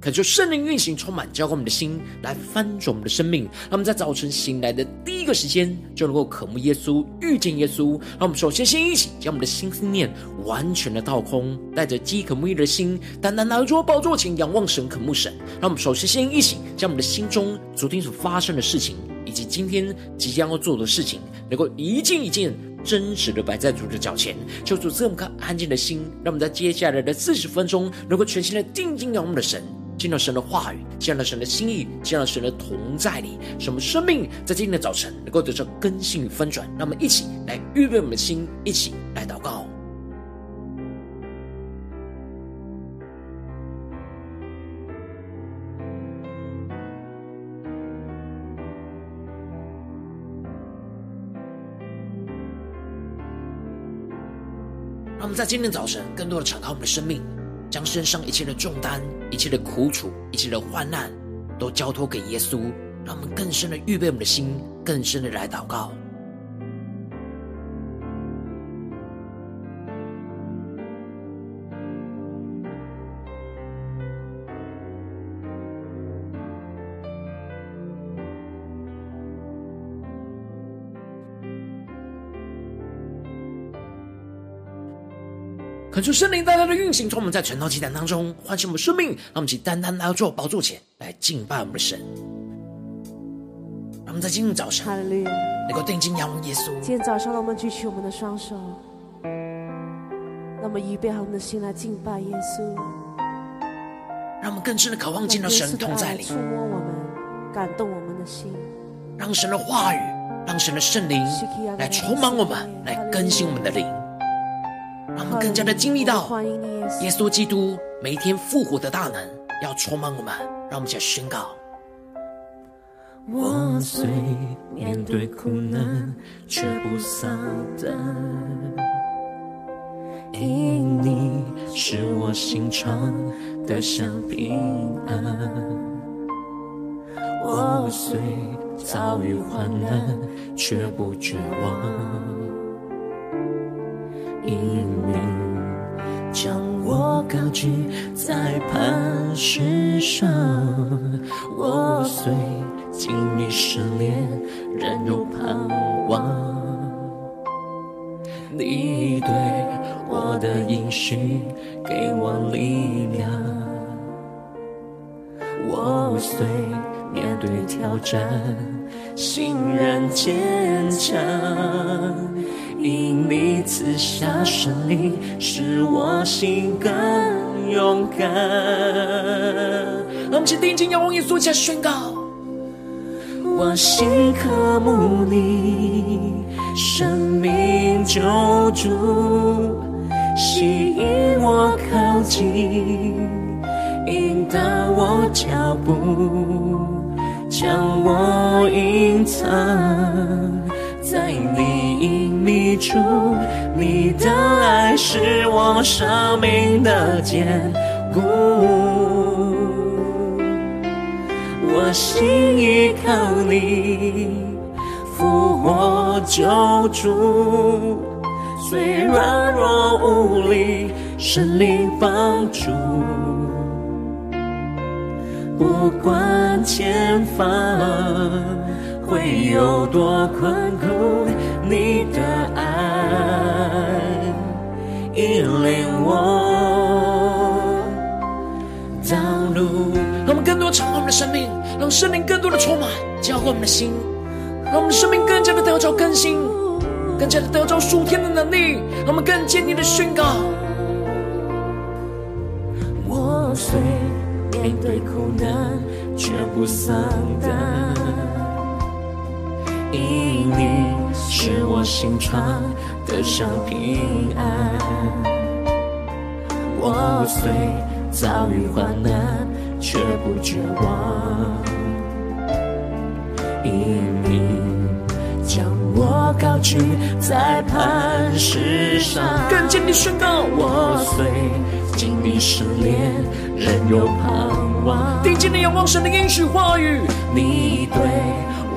恳求圣灵运行，充满浇灌我们的心，来翻转我们的生命。让我们在早晨醒来的第一个时间，就能够渴慕耶稣，遇见耶稣。让我们首先先一起将我们的心思念完全的倒空，带着饥渴慕义的心，单单来到宝座前仰望神，渴慕神。让我们首先先一起将我们的心中昨天所发生的事情，以及今天即将要做的事情，能够一件一件。真实的摆在主的脚前，求主赐我们颗安静的心，让我们在接下来的四十分钟，能够全心的定睛仰望的神，见到神的话语，见到神的心意，见到神的同在里，使我们生命在今天的早晨能够得到更新与翻转。让我们一起来预备我们的心，一起来祷告。让我们在今天早晨更多的敞开我们的生命，将身上一切的重担、一切的苦楚、一切的患难，都交托给耶稣。让我们更深的预备我们的心，更深的来祷告。恳求圣灵大大的运行，从我们在晨祷祭坛当中唤醒我们生命，让我们去单单来到主宝座前来敬拜我们的神。让我们在今天早上能够定睛仰望耶稣。今天早上，让我们举起我们的双手，让我们预备好我们的心来敬拜耶稣。让我们更深的渴望见到神同在里，触摸我们，感动我们的心。让神的话语，让神的圣灵来充满我们，来更新我们的灵。让我们更加的经历到耶稣基督每一天复活的大能，要充满我们。让我们一起来宣告：我虽面对苦难，却不丧胆，因你是我心常得享平安。我虽遭遇患难，却不绝望。因你将我高举在磐石上，我虽经历失恋，仍有盼望。你对我的应许给我力量，我虽面对挑战，心然坚强。因你赐下胜利，使我心更勇敢。让我们定睛仰望耶稣，加宣告：我心渴慕你，生命救主，吸引我靠近，引导我脚步，将我隐藏在你隐秘处，你的爱是我生命的坚固。我心依靠你，复活救主，虽软弱无力，神灵帮助。不管前方。会有多困苦，你的爱引领我道路。让我们更多敞开我们的生命，让生命更多的充满，浇灌我们的心，让我们的生命更加的得着更新，更加的得着属天的能力。让我们更坚定的宣告：我虽面对苦难，却不丧胆。因你是我心窗的小平安，我虽遭遇患难，却不绝望。因你将我我高举在磐石上，更坚定宣告，我虽经历试炼，仍有盼望。定睛的仰望神的应许话语，你对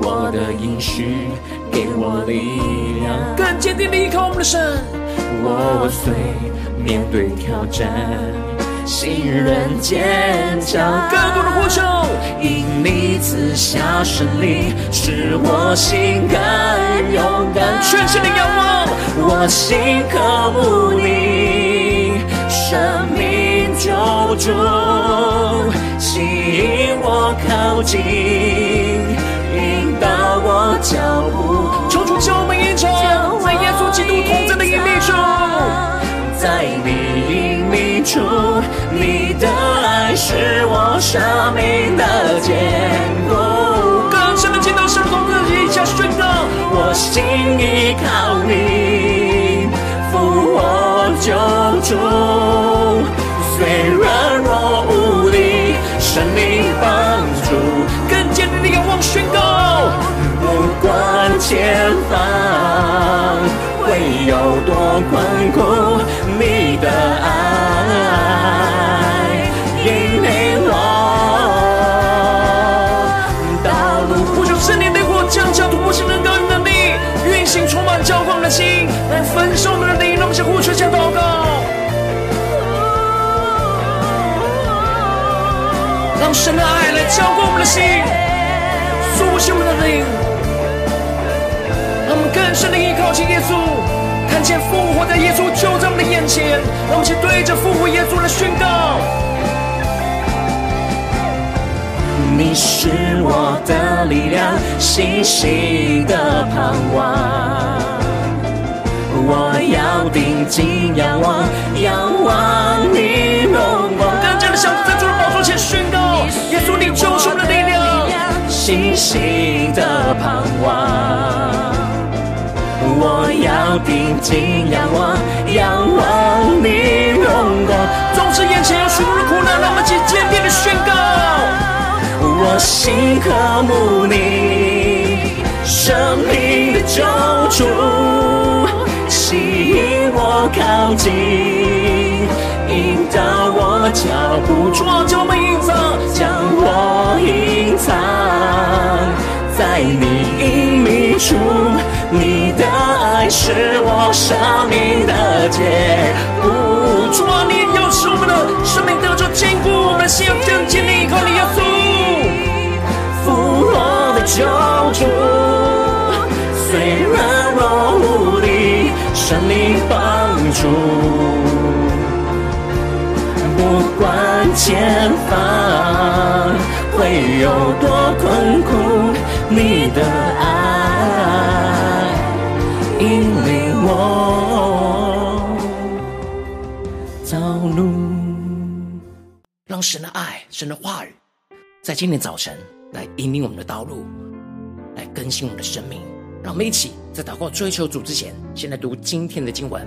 我的应许给我力量，更坚定的依靠我们的神。我虽面对挑战，信任坚强。更多的呼求，因你赐下胜利，使我心更勇敢。全心的仰望，我心渴慕你，生命救主，吸引我靠近，脚步。求主救我一场，在耶稣基督同在的隐秘中，在你隐秘处，你的爱是我生命的坚固。更深的见到神同在，一下宣告，我心依靠你，复活救主，虽软弱无力，生命前方会有多困苦，你的爱。心来焚烧我们的灵，让我们呼求、向祷告，让神的爱来浇灌我们的心，苏醒我们的灵，更深的依靠起耶稣，看见复活的耶稣就在我们的眼前，让我们去对着复活耶稣来宣告：你是我的力量，信心的盼望。我要定睛仰望，仰望你荣光。更加的向在主的宝座前宣告：耶稣，你就是我们的力量，信心的盼望。我要定睛仰望，仰望你荣光。纵使眼前有许多的苦难，让我们去坚定的宣告：我心渴慕你，生命的救主。吸引我靠近，引导我脚步，将我们隐藏，将我隐藏在你隐秘处。你的爱是我生命的结果。主啊，你要使我们的生命得着坚固，我们的心要更坚定依靠你，耶稣，复活的救主，虽然我无力。生命帮助，不管前方会有多困苦，你的爱引领我道路。让神的爱、神的话语，在今天早晨来引领我们的道路，来更新我们的生命。让我们一起在祷告追求主之前，先来读今天的经文。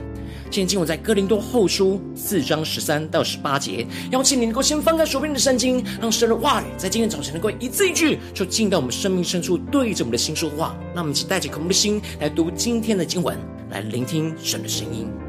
今天经文在哥林多后书四章十三到十八节。邀请你能够先翻开手边的圣经，让神的话语在今天早晨能够一字一句，就进到我们生命深处，对着我们的心说话。让我们一起带着渴慕的心来读今天的经文，来聆听神的声音。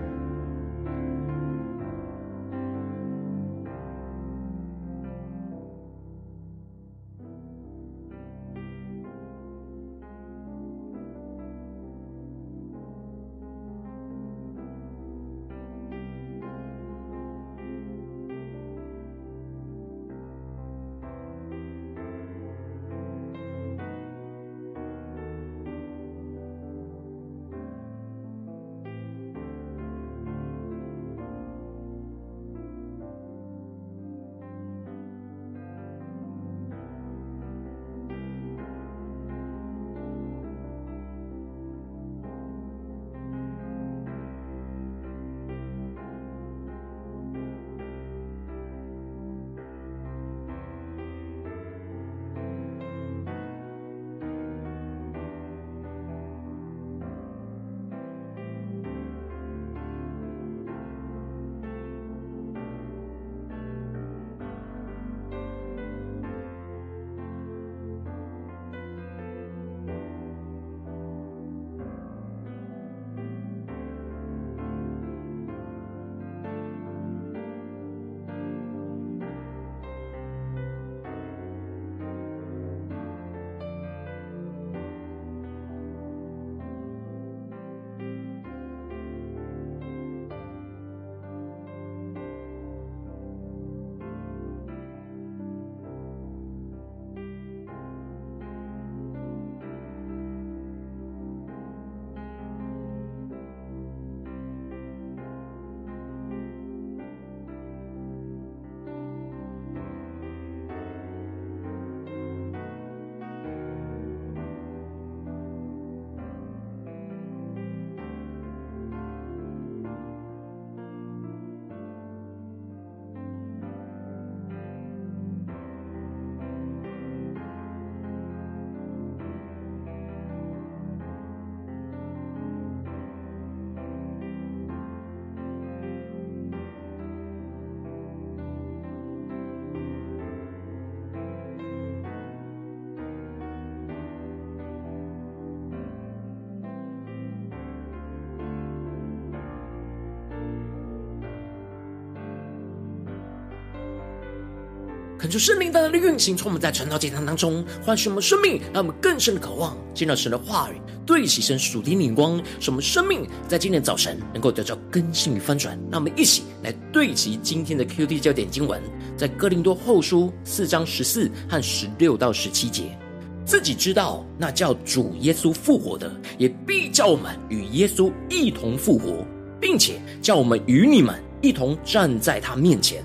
恳求圣灵大大的运行，从我们在晨祷祭坛当中唤醒我们生命，让我们更深的渴望见到神的话语，对齐神属天灵光，使我们生命在今天早晨能够得到更新与翻转。让我们一起来对齐今天的 QD 焦点经文，在哥林多后书四章十四和十六到十七节。自己知道那叫主耶稣复活的，也必叫我们与耶稣一同复活，并且叫我们与你们一同站在他面前。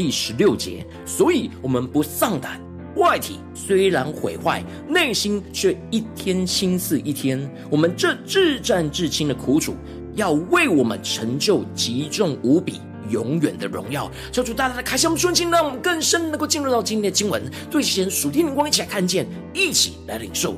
第十六节，所以我们不丧胆。外体虽然毁坏，内心却一天新似一天。我们这至战至轻的苦楚，要为我们成就极重无比、永远的荣耀。求主大大的开箱我们顺境，让我们更深能够进入到今天的经文，对齐属天灵光，一起来看见，一起来领受。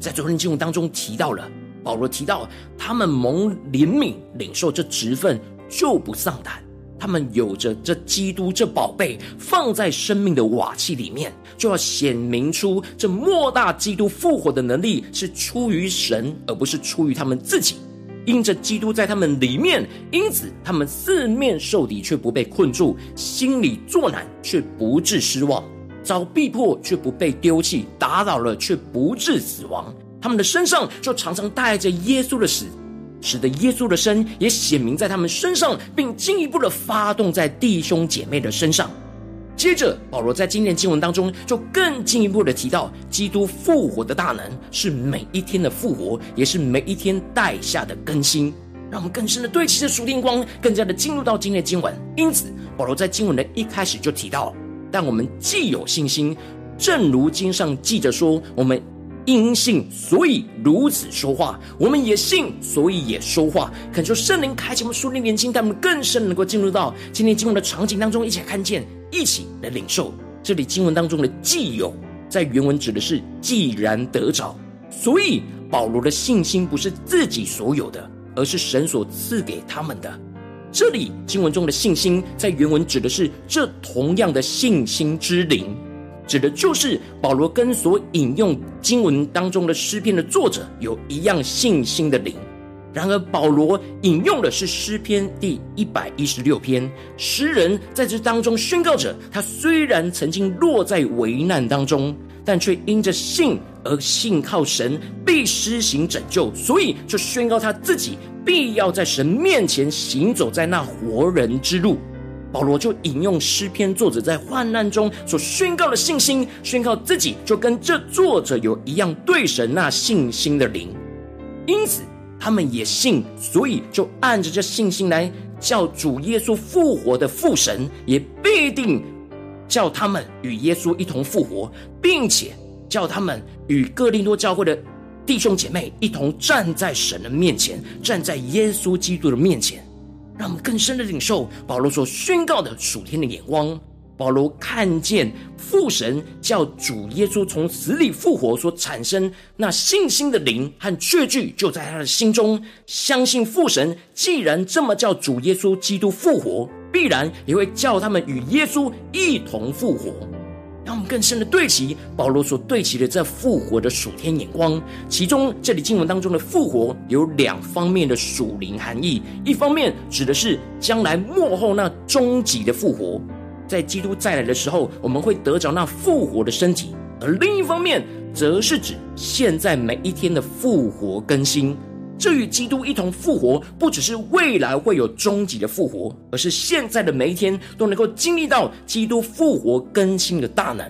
在昨天经文当中提到了，保罗提到他们蒙怜悯，领受这职分，就不丧胆。他们有着这基督这宝贝放在生命的瓦器里面，就要显明出这莫大基督复活的能力是出于神，而不是出于他们自己。因着基督在他们里面，因此他们四面受敌却不被困住，心里作难却不致失望，遭逼迫却不被丢弃，打倒了却不致死亡。他们的身上就常常带着耶稣的死。使得耶稣的身也显明在他们身上，并进一步的发动在弟兄姐妹的身上。接着，保罗在今天经文当中就更进一步的提到，基督复活的大能是每一天的复活，也是每一天带下的更新，让我们更深的对齐着属灵光，更加的进入到今天的经文。因此，保罗在经文的一开始就提到，但我们既有信心，正如经上记着说，我们。因信，所以如此说话；我们也信，所以也说话。恳求圣灵开启我们属灵眼睛，带我们更深能够进入到今天经文的场景当中，一起来看见，一起来领受。这里经文当中的“既有”在原文指的是既然得着，所以保罗的信心不是自己所有的，而是神所赐给他们的。这里经文中的信心，在原文指的是这同样的信心之灵。指的就是保罗跟所引用经文当中的诗篇的作者有一样信心的灵。然而，保罗引用的是诗篇第一百一十六篇，诗人在这当中宣告着：他虽然曾经落在危难当中，但却因着信而信靠神必施行拯救，所以就宣告他自己必要在神面前行走在那活人之路。保罗就引用诗篇作者在患难中所宣告的信心，宣告自己就跟这作者有一样对神那信心的灵，因此他们也信，所以就按着这信心来叫主耶稣复活的父神，也必定叫他们与耶稣一同复活，并且叫他们与哥林多教会的弟兄姐妹一同站在神的面前，站在耶稣基督的面前。让我们更深的领受保罗所宣告的属天的眼光。保罗看见父神叫主耶稣从死里复活所产生那信心的灵和确据，就在他的心中相信父神既然这么叫主耶稣基督复活，必然也会叫他们与耶稣一同复活。让我们更深的对齐保罗所对齐的这复活的属天眼光，其中这里经文当中的复活有两方面的属灵含义，一方面指的是将来末后那终极的复活，在基督再来的时候，我们会得着那复活的身体；而另一方面，则是指现在每一天的复活更新。这与基督一同复活，不只是未来会有终极的复活，而是现在的每一天都能够经历到基督复活更新的大能。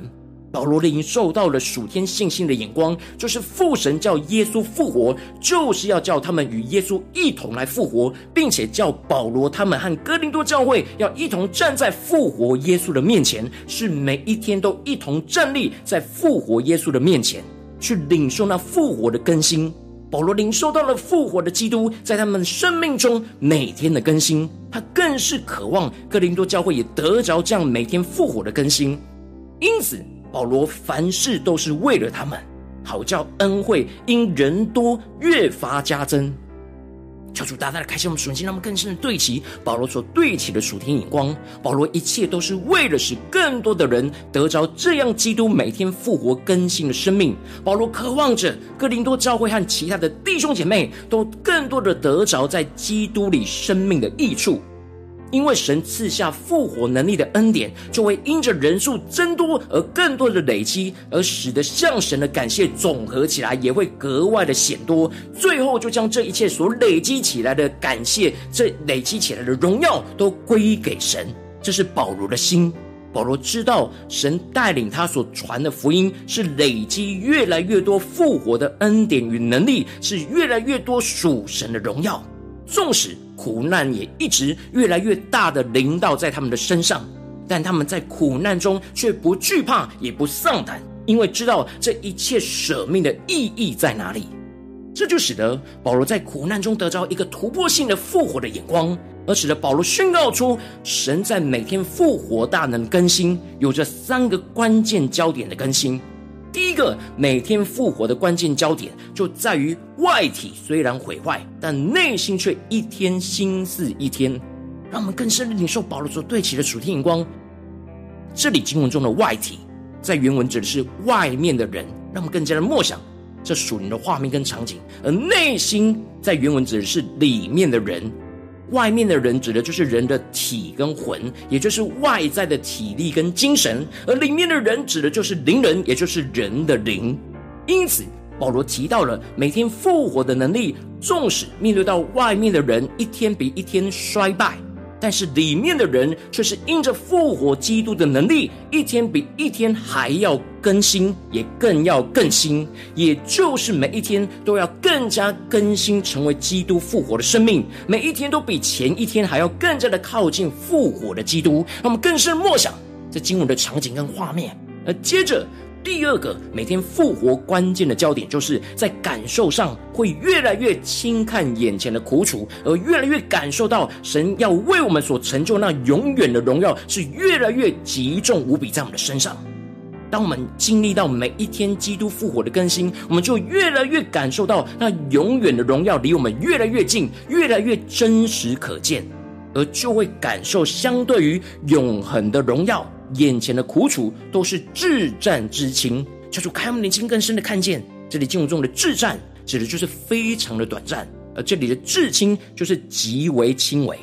保罗已经受到了属天信心的眼光，就是父神叫耶稣复活，就是要叫他们与耶稣一同来复活，并且叫保罗他们和哥林多教会要一同站在复活耶稣的面前，是每一天都一同站立在复活耶稣的面前，去领受那复活的更新。保罗领受到了复活的基督在他们生命中每天的更新，他更是渴望哥林多教会也得着这样每天复活的更新。因此，保罗凡事都是为了他们，好叫恩惠因人多越发加增。求主大大的开心我们属灵，让我们更深的对齐保罗所对齐的属天眼光。保罗一切都是为了使更多的人得着这样基督每天复活更新的生命。保罗渴望着哥林多教会和其他的弟兄姐妹都更多的得着在基督里生命的益处。因为神赐下复活能力的恩典，就会因着人数增多而更多的累积，而使得向神的感谢总合起来也会格外的显多。最后，就将这一切所累积起来的感谢，这累积起来的荣耀，都归给神。这是保罗的心。保罗知道，神带领他所传的福音是累积越来越多复活的恩典与能力，是越来越多属神的荣耀。纵使苦难也一直越来越大的临到在他们的身上，但他们在苦难中却不惧怕，也不丧胆，因为知道这一切舍命的意义在哪里。这就使得保罗在苦难中得着一个突破性的复活的眼光。而使得保罗宣告出，神在每天复活大能更新，有着三个关键焦点的更新。第一个，每天复活的关键焦点就在于外体虽然毁坏，但内心却一天新似一天。让我们更深的领受保罗所对齐的属天眼光。这里经文中的外体，在原文指的是外面的人，让我们更加的默想这属灵的画面跟场景；而内心在原文指的是里面的人。外面的人指的就是人的体跟魂，也就是外在的体力跟精神；而里面的人指的就是灵人，也就是人的灵。因此，保罗提到了每天复活的能力，纵使面对到外面的人一天比一天衰败。但是里面的人却是因着复活基督的能力，一天比一天还要更新，也更要更新，也就是每一天都要更加更新，成为基督复活的生命，每一天都比前一天还要更加的靠近复活的基督。让我们更深默想这经文的场景跟画面，而接着。第二个每天复活关键的焦点，就是在感受上会越来越轻看眼前的苦楚，而越来越感受到神要为我们所成就那永远的荣耀是越来越极重无比在我们的身上。当我们经历到每一天基督复活的更新，我们就越来越感受到那永远的荣耀离我们越来越近，越来越真实可见，而就会感受相对于永恒的荣耀。眼前的苦楚都是至暂之情，叫做开我们眼睛更深的看见，这里经文中的至暂指的就是非常的短暂，而这里的至亲就是极为轻微，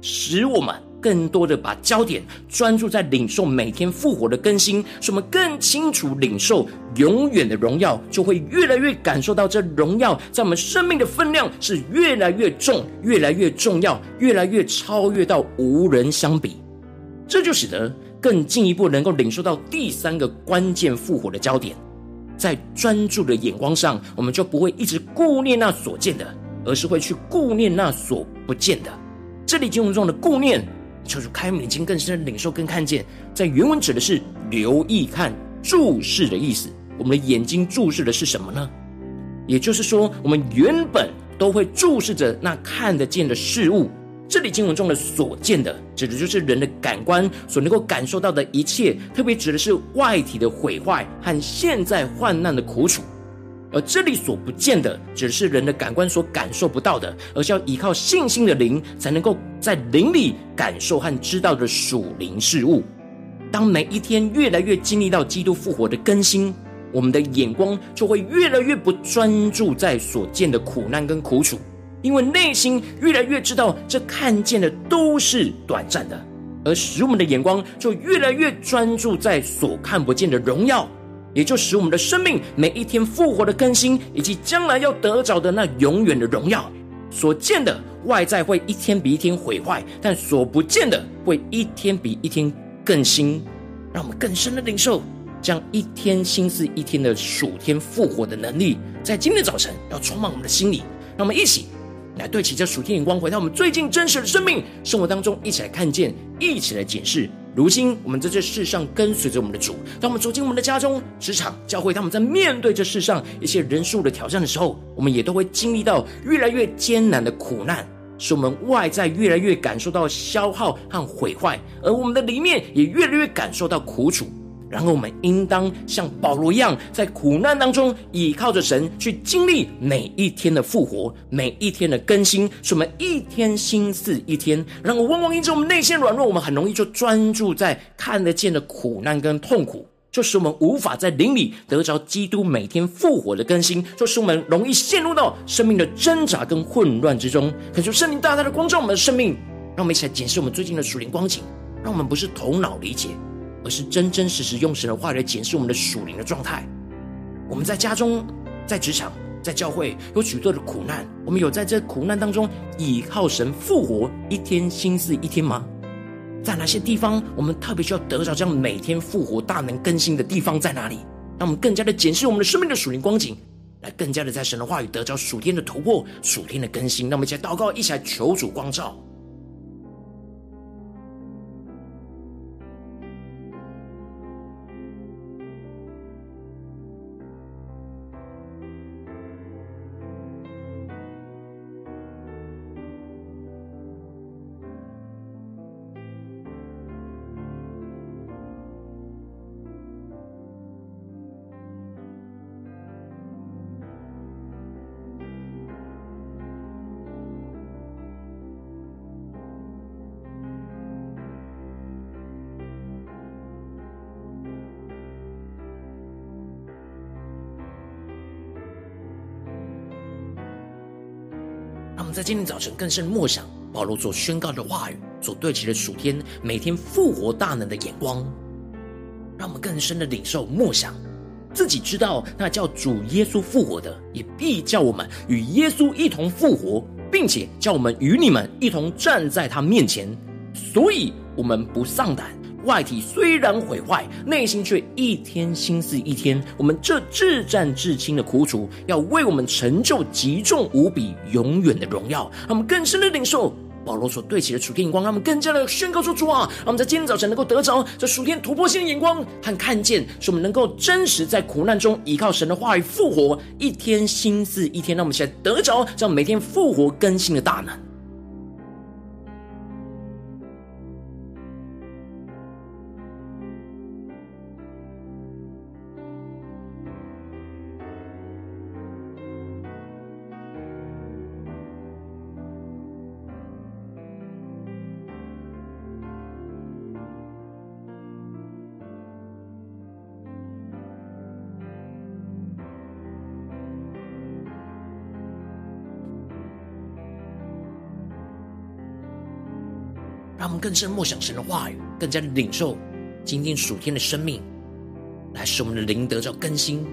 使我们更多的把焦点专注在领受每天复活的更新，使我们更清楚领受永远的荣耀，就会越来越感受到这荣耀在我们生命的分量是越来越重，越来越重要，越来越超越到无人相比，这就使得。更进一步能够领受到第三个关键复活的焦点，在专注的眼光上，我们就不会一直顾念那所见的，而是会去顾念那所不见的。这里经文中的顾念，就是开眼睛更深的领受跟看见，在原文指的是留意看、注视的意思。我们的眼睛注视的是什么呢？也就是说，我们原本都会注视着那看得见的事物。这里经文中的所见的，指的就是人的感官所能够感受到的一切，特别指的是外体的毁坏和现在患难的苦楚；而这里所不见的，指的是人的感官所感受不到的，而是要依靠信心的灵，才能够在灵里感受和知道的属灵事物。当每一天越来越经历到基督复活的更新，我们的眼光就会越来越不专注在所见的苦难跟苦楚。因为内心越来越知道，这看见的都是短暂的，而使我们的眼光就越来越专注在所看不见的荣耀，也就使我们的生命每一天复活的更新，以及将来要得着的那永远的荣耀。所见的外在会一天比一天毁坏，但所不见的会一天比一天更新，让我们更深的领受，将一天新似一天的属天复活的能力，在今天早晨要充满我们的心里，让我们一起。来对齐这属天眼光，回到我们最近真实的生命生活当中，一起来看见，一起来检视。如今我们在这世上跟随着我们的主，当我们走进我们的家中、职场、教会，当我们在面对这世上一些人数的挑战的时候，我们也都会经历到越来越艰难的苦难，使我们外在越来越感受到消耗和毁坏，而我们的里面也越来越感受到苦楚。然后我们应当像保罗一样，在苦难当中倚靠着神，去经历每一天的复活，每一天的更新，使我们一天新似一天。然后往往因着我们内心软弱，我们很容易就专注在看得见的苦难跟痛苦，就使我们无法在灵里得着基督每天复活的更新，就使我们容易陷入到生命的挣扎跟混乱之中。恳求圣灵大大的光照我们的生命。让我们一起来检视我们最近的属灵光景，让我们不是头脑理解，而是真真实实用神的话语来检视我们的属灵的状态。我们在家中、在职场、在教会有许多的苦难，我们有在这苦难当中倚靠神复活一天新似一天吗？在哪些地方我们特别需要得着这样每天复活大能更新的地方在哪里？让我们更加的检视我们的生命的属灵光景。来更加的在神的话语得着属天的突破、属天的更新，让我们一起来祷告，一起来求主光照。今天早晨更深默想保罗所宣告的话语，所对齐的属天每天复活大能的眼光，让我们更深的领受默想，自己知道那叫主耶稣复活的，也必叫我们与耶稣一同复活，并且叫我们与你们一同站在他面前，所以我们不丧胆。外体虽然毁坏，内心却一天新似一天。我们这至战至轻的苦楚，要为我们成就极重无比、永远的荣耀。让我们更深的领受保罗所对齐的属天眼光，让我们更加的宣告说：主啊，让我们在今天早晨能够得着这属天突破性的眼光和看见，使我们能够真实在苦难中依靠神的话语复活，一天新似一天。让我们现在得着这样每天复活更新的大能。更深默想神的话语，更加的领受今天属天的生命，来使我们的灵得到更新。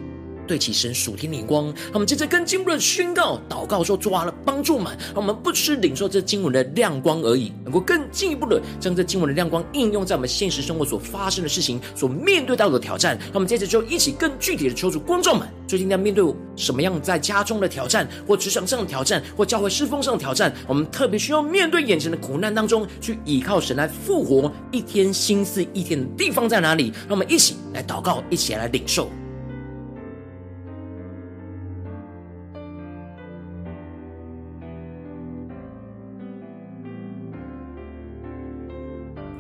对其神属天的眼光，让我们接着跟经文的宣告、祷告说：主啊，帮助我们，让我们不是领受这经文的亮光而已，能够更进一步的将这经文的亮光应用在我们现实生活所发生的事情、所面对到的挑战。让我们接着就一起更具体的求主观众们，最近在面对什么样在家中的挑战，或职场上的挑战，或教会侍奉上的挑战，我们特别需要面对眼前的苦难当中，去依靠神来复活一天心思一天的地方在哪里？让我们一起来祷告，一起来领受。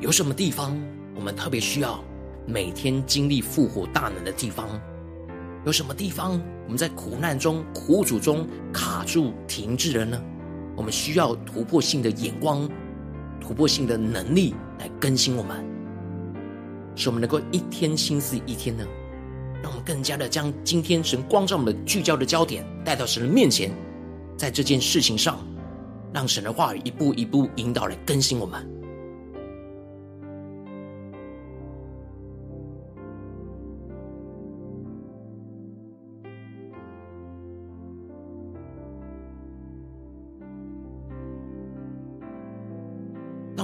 有什么地方我们特别需要每天经历复活大能的地方？有什么地方我们在苦难中、苦楚中卡住、停滞了呢？我们需要突破性的眼光、突破性的能力来更新我们，使我们能够一天新思一天呢？让我们更加的将今天神光照我们的聚焦的焦点带到神的面前，在这件事情上，让神的话语一步一步引导来更新我们。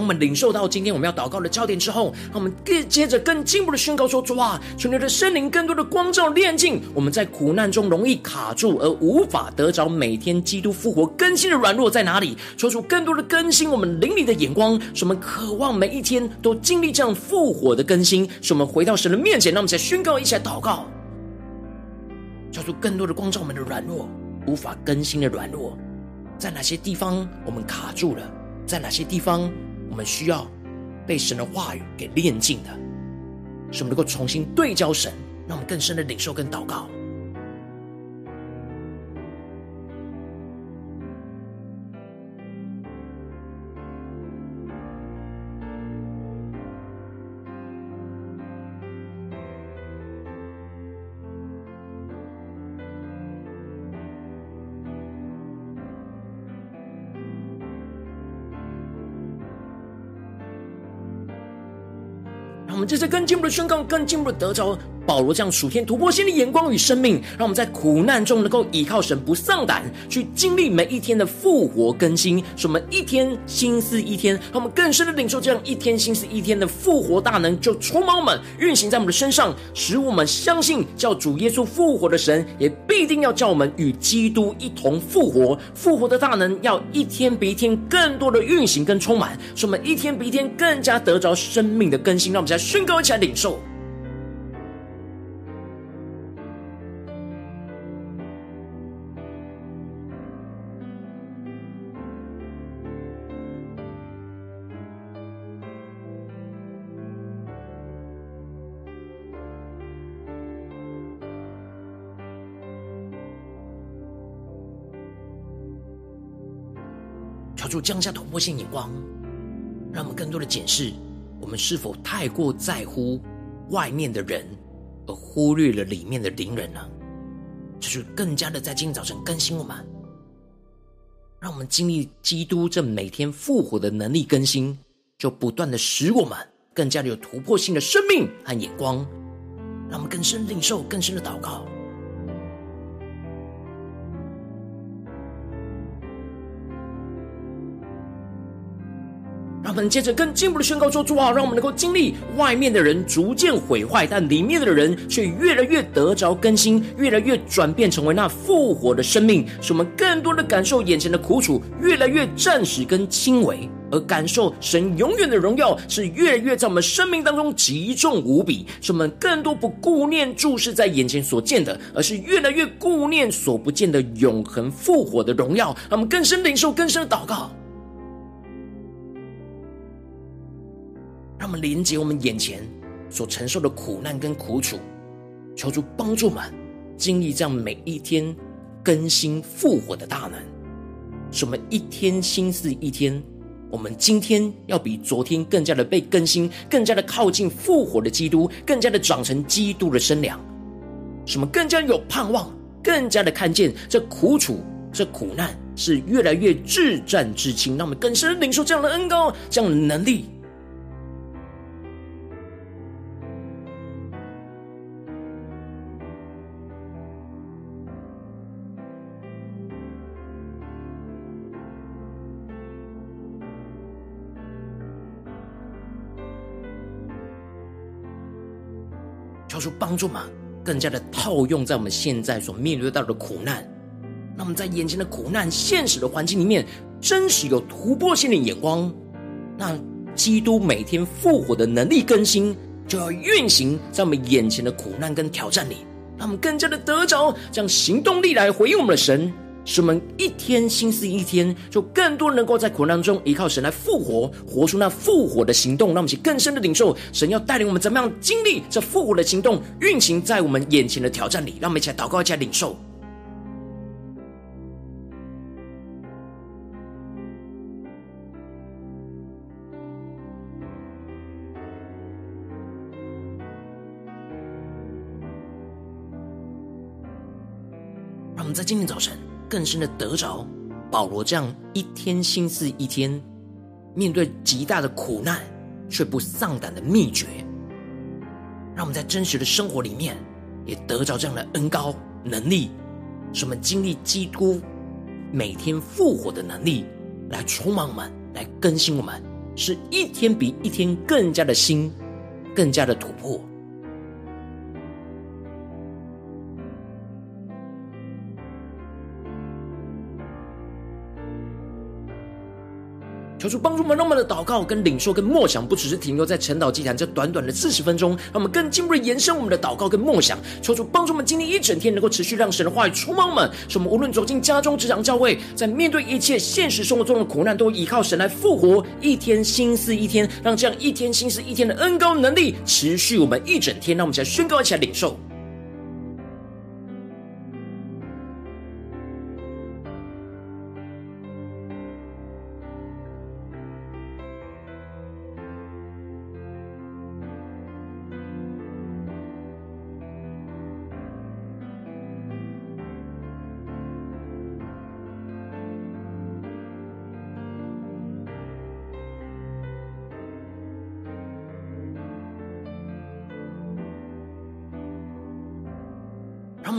我们领受到今天我们要祷告的焦点之后，让我们接着更进一步的宣告说：主啊，求你的圣灵更多的光照炼净我们在苦难中容易卡住而无法得着每天基督复活更新的软弱在哪里？求主更多的更新我们灵里的眼光，使我们渴望每一天都经历这样复活的更新，使我们回到神的面前。让我们再宣告一下祷告，求主更多的光照我们的软弱，无法更新的软弱，在哪些地方我们卡住了？在哪些地方？我们需要被神的话语给炼净的，使我们能够重新对焦神，让我们更深的领受跟祷告。我们这次更进一步的宣告，更进一步的得着。保罗这样属天突破性的眼光与生命，让我们在苦难中能够依靠神，不丧胆，去经历每一天的复活更新，使我们一天新似一天，让我们更深的领受这样一天新似一天的复活大能，就充满我们，运行在我们的身上，使我们相信叫主耶稣复活的神，也必定要叫我们与基督一同复活。复活的大能要一天比一天更多的运行跟充满，使我们一天比一天更加得着生命的更新。让我们再宣告一起来领受。主降下突破性眼光，让我们更多的检视，我们是否太过在乎外面的人，而忽略了里面的灵人呢？就是更加的在今天早晨更新我们，让我们经历基督这每天复活的能力更新，就不断的使我们更加的有突破性的生命和眼光，让我们更深领受更深的祷告。让我们接着更进一步的宣告说：“主啊，让我们能够经历外面的人逐渐毁坏，但里面的人却越来越得着更新，越来越转变成为那复活的生命，使我们更多的感受眼前的苦楚越来越暂时跟轻微，而感受神永远的荣耀是越来越在我们生命当中极重无比，使我们更多不顾念注视在眼前所见的，而是越来越顾念所不见的永恒复活的荣耀，让我们更深领受更深的祷告。”让我们连接我们眼前所承受的苦难跟苦楚，求主帮助我们经历这样每一天更新复活的大能，使我们一天新似一天。我们今天要比昨天更加的被更新，更加的靠近复活的基督，更加的长成基督的身量，使我们更加有盼望，更加的看见这苦楚、这苦难是越来越至战至轻。让我们更深领受这样的恩膏，这样的能力。主帮助嘛，更加的套用在我们现在所面对到的苦难。那我们在眼前的苦难、现实的环境里面，真实有突破性的眼光。那基督每天复活的能力更新，就要运行在我们眼前的苦难跟挑战里，让我们更加的得着这样行动力来回应我们的神。使我们一天新思一天，就更多能够在苦难中依靠神来复活，活出那复活的行动。让我们去更深的领受神要带领我们怎么样经历这复活的行动，运行在我们眼前的挑战里。让我们一起来祷告，一起来领受。让我们在今天早晨。更深的得着保罗这样一天心思一天，面对极大的苦难却不丧胆的秘诀，让我们在真实的生活里面也得着这样的恩膏能力，使我们经历基督每天复活的能力，来充满我们，来更新我们，是一天比一天更加的新，更加的突破。求主帮助我们，让我们的祷告、跟领受、跟默想，不只是停留在晨祷祭坛这短短的四十分钟，让我们更进一步的延伸我们的祷告跟默想。求主帮助我们，今天一整天能够持续让神的话语充满我们，使我们无论走进家中、职场、教会，在面对一切现实生活中的苦难，都依靠神来复活，一天心思一天，让这样一天心思一天的恩膏能力持续我们一整天。让我们再宣告一起来领受。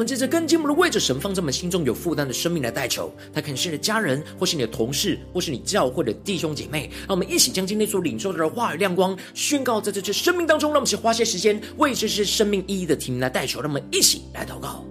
们接着更进一步的为着神放在我们心中有负担的生命来代求。他可能是你的家人，或是你的同事，或是你教会的弟兄姐妹。让我们一起将今天所领受的话语亮光宣告在这些生命当中。让我们一起花些时间为这些生命意义的提名来代求。让我们一起来祷告。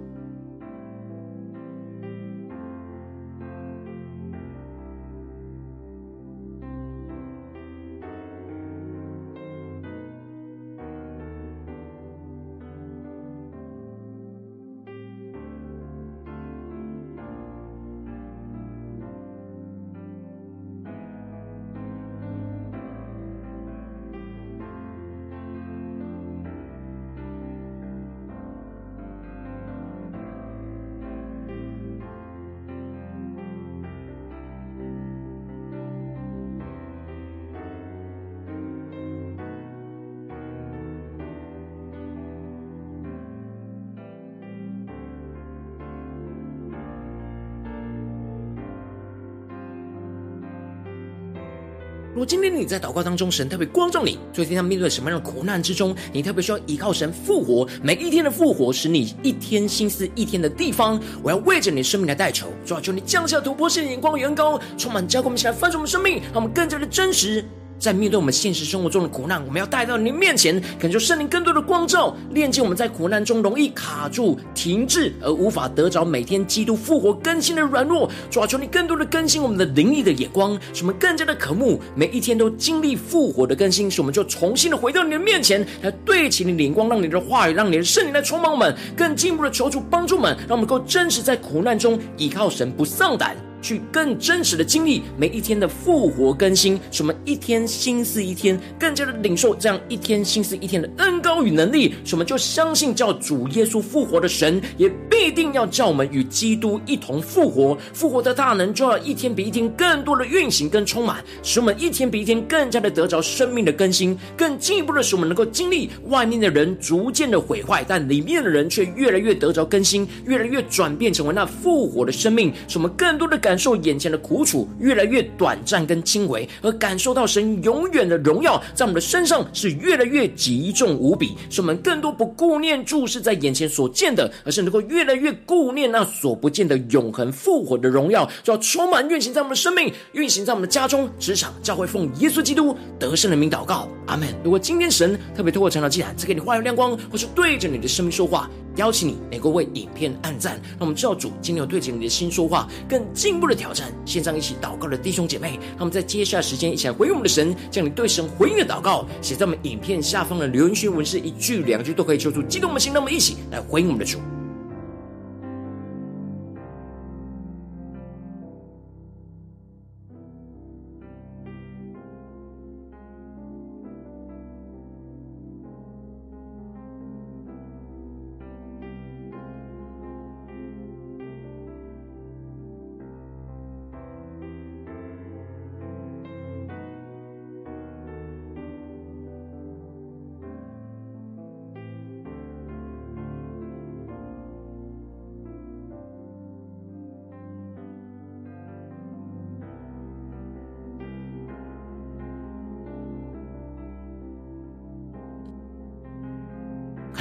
今天你在祷告当中，神特别光照你，最近他面对什么样的苦难之中，你特别需要依靠神复活，每一天的复活，使你一天心思一天的地方，我要为着你的生命来代求，主啊求你降下突破性眼光，远高，充满浇灌我们起来翻转我们生命，让我们更加的真实。在面对我们现实生活中的苦难，我们要带到您面前，恳求圣灵更多的光照，炼净我们在苦难中容易卡住、停滞而无法得着每天基督复活更新的软弱。主啊，求你更多的更新我们的灵力的眼光，使我们更加的渴慕，每一天都经历复活的更新，使我们就重新的回到你的面前，来对齐你的眼光，让你的话语，让你的圣灵来充满我们，更进一步的求主帮助我们，让我们能够真实在苦难中依靠神，不丧胆。去更真实的经历每一天的复活更新，使我们一天心思一天更加的领受这样一天心思一天的恩膏与能力，使我们就相信叫主耶稣复活的神，也必定要叫我们与基督一同复活。复活的大能就要一天比一天更多的运行跟充满，使我们一天比一天更加的得着生命的更新，更进一步的使我们能够经历外面的人逐渐的毁坏，但里面的人却越来越得着更新，越来越转变成为那复活的生命，使我们更多的感。感受眼前的苦楚越来越短暂跟轻微，而感受到神永远的荣耀在我们的身上是越来越极重无比，使我们更多不顾念注视在眼前所见的，而是能够越来越顾念那所不见的永恒复活的荣耀，就要充满运行在我们的生命，运行在我们的家中、职场、教会，奉耶稣基督得胜的名祷告，阿门。如果今天神特别透过晨祷祭坛赐给你话语亮光，或是对着你的生命说话，邀请你能够为影片按赞，让我们知道主今天有对着你的心说话，更进一步的挑战。线上一起祷告的弟兄姐妹，那么在接下来时间一起来回应我们的神，将你对神回应的祷告写在我们影片下方的留言区文字，一句两句都可以求助激动我们的心，让我们一起来回应我们的主。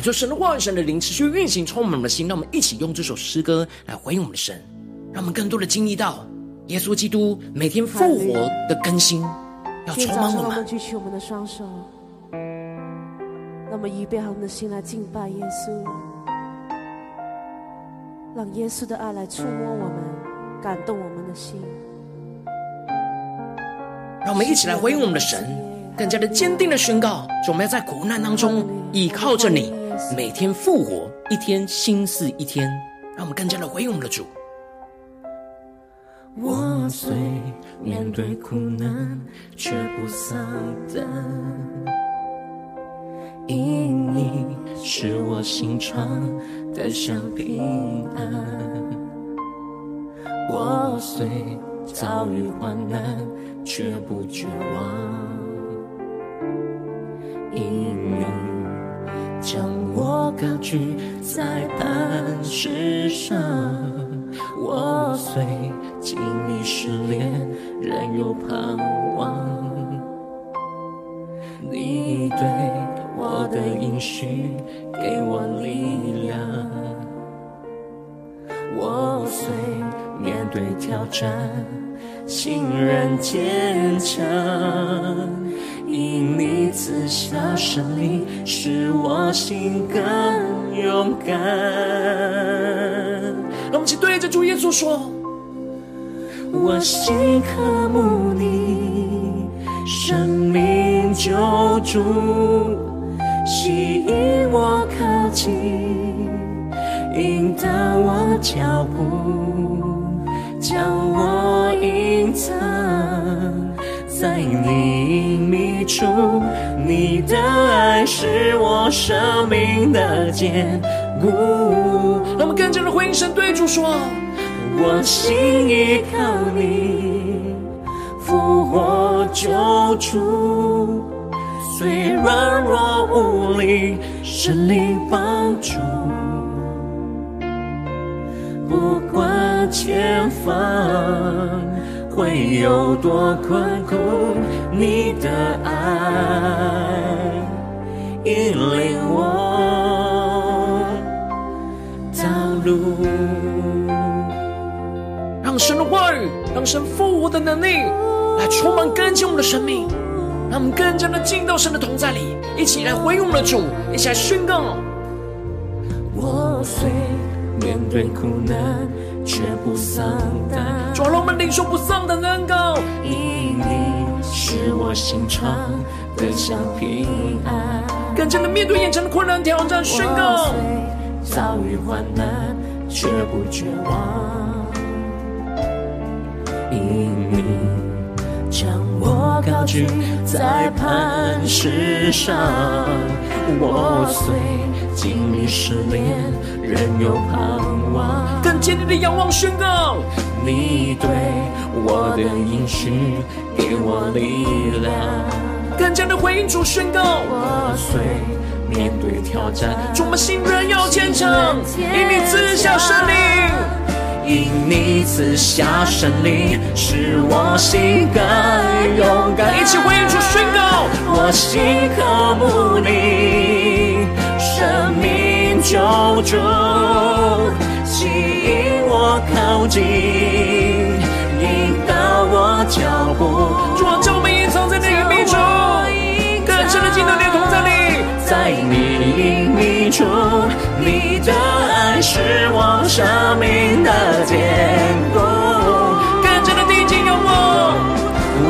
就神的话语、神的灵持续运行，充满我们的心。让我们一起用这首诗歌来回应我们的神，让我们更多的经历到耶稣基督每天复活的更新，要充满我们。举起我们的双手，让我们预备好我们的心来敬拜耶稣，让耶稣的爱来触摸我们，感动我们的心。让我们一起来回应我们的神，更加的坚定的宣告：说我们要在苦难当中依靠着你。每天复活一天，心似一天，让我们更加的回应我们的主。我虽面对苦难，却不丧胆，因你是我心肠的小平安。我虽遭遇患难，却不绝望，高举在磐石上，我虽经历失恋，仍有盼望。你对我的音许，给我力量。我虽面对挑战，依然坚强。因你赐下胜利，使我心更勇敢。让我们一起对着主耶稣说：我心渴慕你，生命救主，吸引我靠近，引导我脚步。将我隐藏在你隐秘处，你的爱是我生命的坚固。让我们更加的回应神，对主说：我心依靠你，复活救主，虽软弱无力，神灵帮助。不管前方会有多困苦，你的爱引领我道路。让神的话语，让神复活的能力来充满更新我们的生命，让我们更加的进到神的同在里，一起来回应我们的主，一起来宣告。我虽面对苦难，却不丧胆。主，让我们领受不丧胆的恩膏，因你是我心肠的小平安。更加的面对眼前的困难挑战，宣告。遭遇患难，却不绝望。因你高举在磐石上，我虽。经历失恋，仍有盼望。更坚定的仰望宣告，你对我的应许给我力量。更加的回应主宣告，我虽面对挑战，主我们心仍要坚强，因你赐下胜利，因你赐下神灵，使我心更勇敢。一起回应主宣告，我心渴慕你。生命救主，吸引我靠近，引导我脚步。主啊，将我们隐藏在你隐秘处，更深的进到你的同在里，在你隐秘处，你的爱是我生命的坚固。更深的定睛仰望，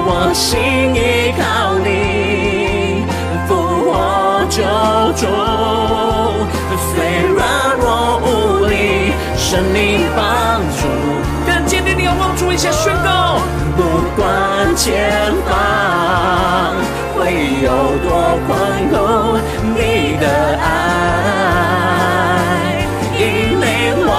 我心依靠你，复活救主。虽软弱无力，圣灵帮助，更坚定的仰望主，一下宣告。不管前方会有多困苦，你的爱引领我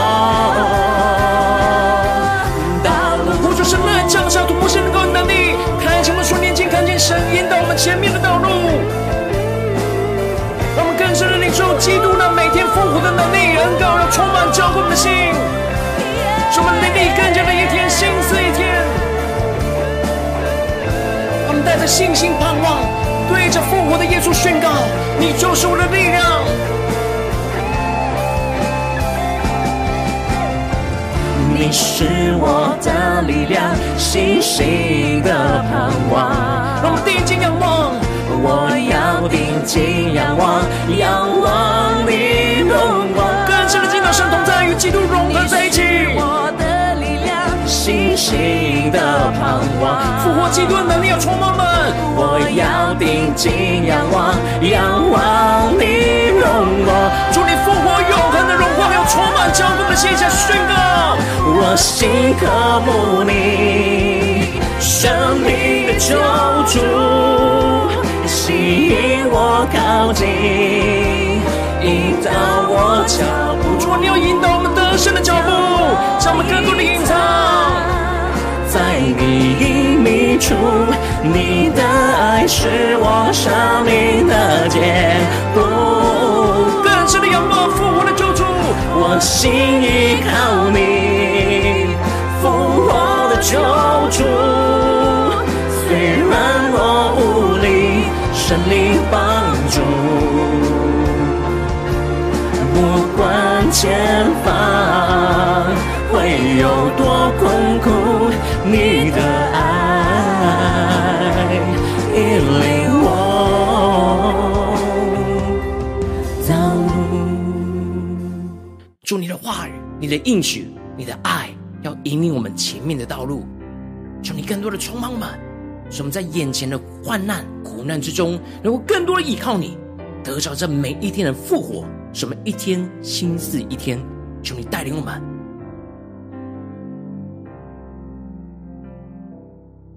道路。呼求神来降下突破性的高能力，开启我们属灵眼睛，看见神引导我们前面的道路，让我们更深的领受基督那每天复活的能力，恩膏要充满交给我们的心，使我们灵力更加的一天新似一天。我们带着信心盼望，着复活的耶稣宣告：你就是我的力量。你是我的力量，信心的盼望。让我们定睛仰望，我要定睛仰望，仰望你荣光。更深的进到神同在，与基督融合在一起。我的力量，信心的盼望。复活基督的能力要充满们。我要定睛仰望，仰望你荣光。祝你复活永恒的荣光要充满交给我们的心，下宣告。我心渴慕你，生命的救主，吸引我靠近，引导我脚步。主，你要引导我们得胜的脚步，将我们更多的隐藏在你隐秘处，你的爱是我生命的坚固。更深的仰望复活的救主，我心依靠你，复活的救主，虽然我无力，神灵帮助。不管前方会有祝你的话语、你的应许、你的爱，要引领我们前面的道路。求你更多的充满我们，使我们在眼前的患难、苦难之中，能够更多的依靠你，得着这每一天的复活。什么一天新似一天，求你带领我们。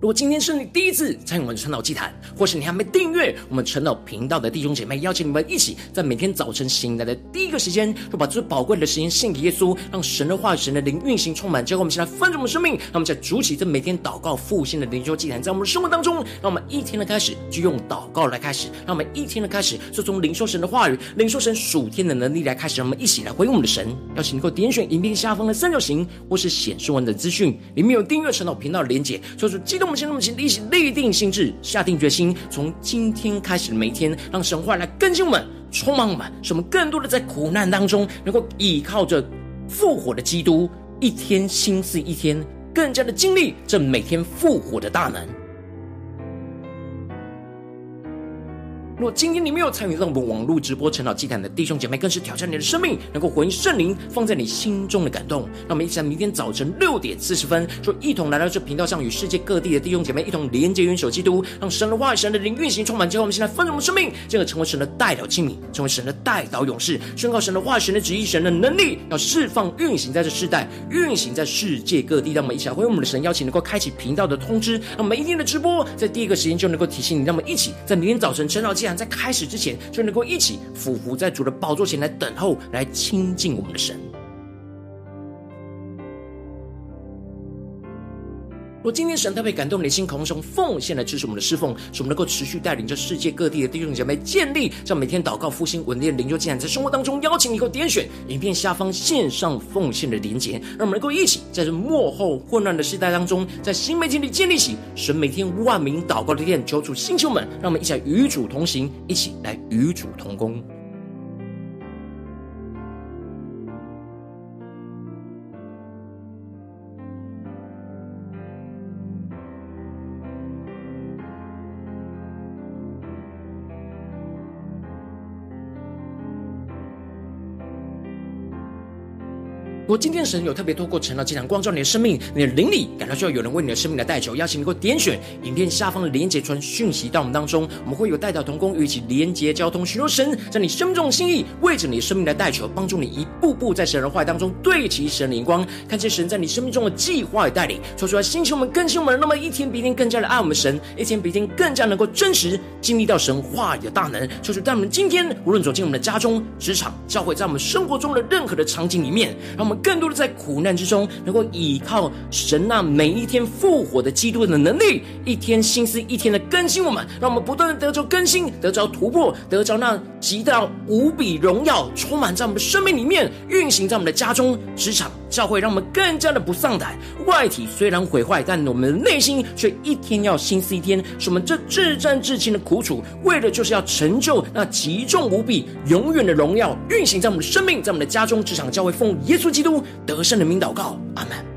如果今天是你第一次参与我们晨祷祭坛，或是你还没订阅我们晨祷频道的弟兄姐妹，邀请你们一起在每天早晨醒来的第一个时间，就把最宝贵的时间献给耶稣，让神的话语、神的灵运行充满。结果我们现在分盛我们生命，让我们在主起这每天祷告复兴的灵修祭坛，在我们的生活当中，让我们一天的开始就用祷告来开始，让我们一天的开始就从领受神的话语、领受神属天的能力来开始。让我们一起来回应我们的神。邀请你能够点选影片下方的三角形，或是显示文的资讯，里面有订阅晨祷频道的连结，说出激动。先那么请一起立定心智，下定决心，从今天开始的每一天，让神话来更新我们，充满我们，使我们更多的在苦难当中，能够依靠着复活的基督，一天心思一天，更加的经历这每天复活的大能。如果今天你没有参与到我们网络直播晨祷祭坛的弟兄姐妹，更是挑战你的生命，能够回应圣灵放在你心中的感动。让我们一起在明天早晨六点四十分，就一同来到这频道上，与世界各地的弟兄姐妹一同连接、元首基督，让神的话语、神的灵运行充满。之后，我们现在分盛我们生命，这个成为神的代祷器皿，成为神的代祷勇士，宣告神的话语、神的旨意、神的能力，要释放、运行在这世代，运行在世界各地。让我们一起来回应我们的神，邀请能够开启频道的通知，让每一天的直播在第一个时间就能够提醒你。让我们一起在明天早晨晨祷祭坛在开始之前，就能够一起俯伏在主的宝座前来等候，来亲近我们的神。若今天神特别感动你的心，渴望从奉献来支持我们的侍奉，使我们能够持续带领着世界各地的弟兄姐妹建立，让每天祷告复兴稳定的灵修祭坛，在生活当中邀请你给我点选影片下方线上奉献的连结，让我们能够一起在这幕后混乱的时代当中，在新媒体里建立起神每天万名祷告的殿，求主星球们，让我们一起来与主同行，一起来与主同工。如果今天神有特别透过晨祷祭坛光照你的生命，你的灵里感到需要有人为你的生命来代求，邀请你给我点选影片下方的连结传讯息到我们当中，我们会有代祷同工与一起连结交通，寻求神在你生命中的心意，为着你生命来代求，帮助你一步步在神的话语当中对齐神的眼光，看见神在你生命中的计划与带领，说出来星球们更新我们，那么一天比一天更加的爱我们神，一天比一天更加能够真实经历到神话语的大能，就是在我们今天无论走进我们的家中、职场、教会，在我们生活中的任何的场景里面，让我们。更多的在苦难之中，能够依靠神那每一天复活的基督的能力，一天心思一天的更新我们，让我们不断的得着更新，得着突破，得着那极大无比荣耀充满在我们的生命里面，运行在我们的家中、职场、教会，让我们更加的不丧胆。外体虽然毁坏，但我们的内心却一天要心思一天。使我们这至战至亲的苦楚，为的就是要成就那极重无比、永远的荣耀，运行在我们的生命，在我们的家中、职场、教会，奉耶稣基督。得胜的名祷告，阿门。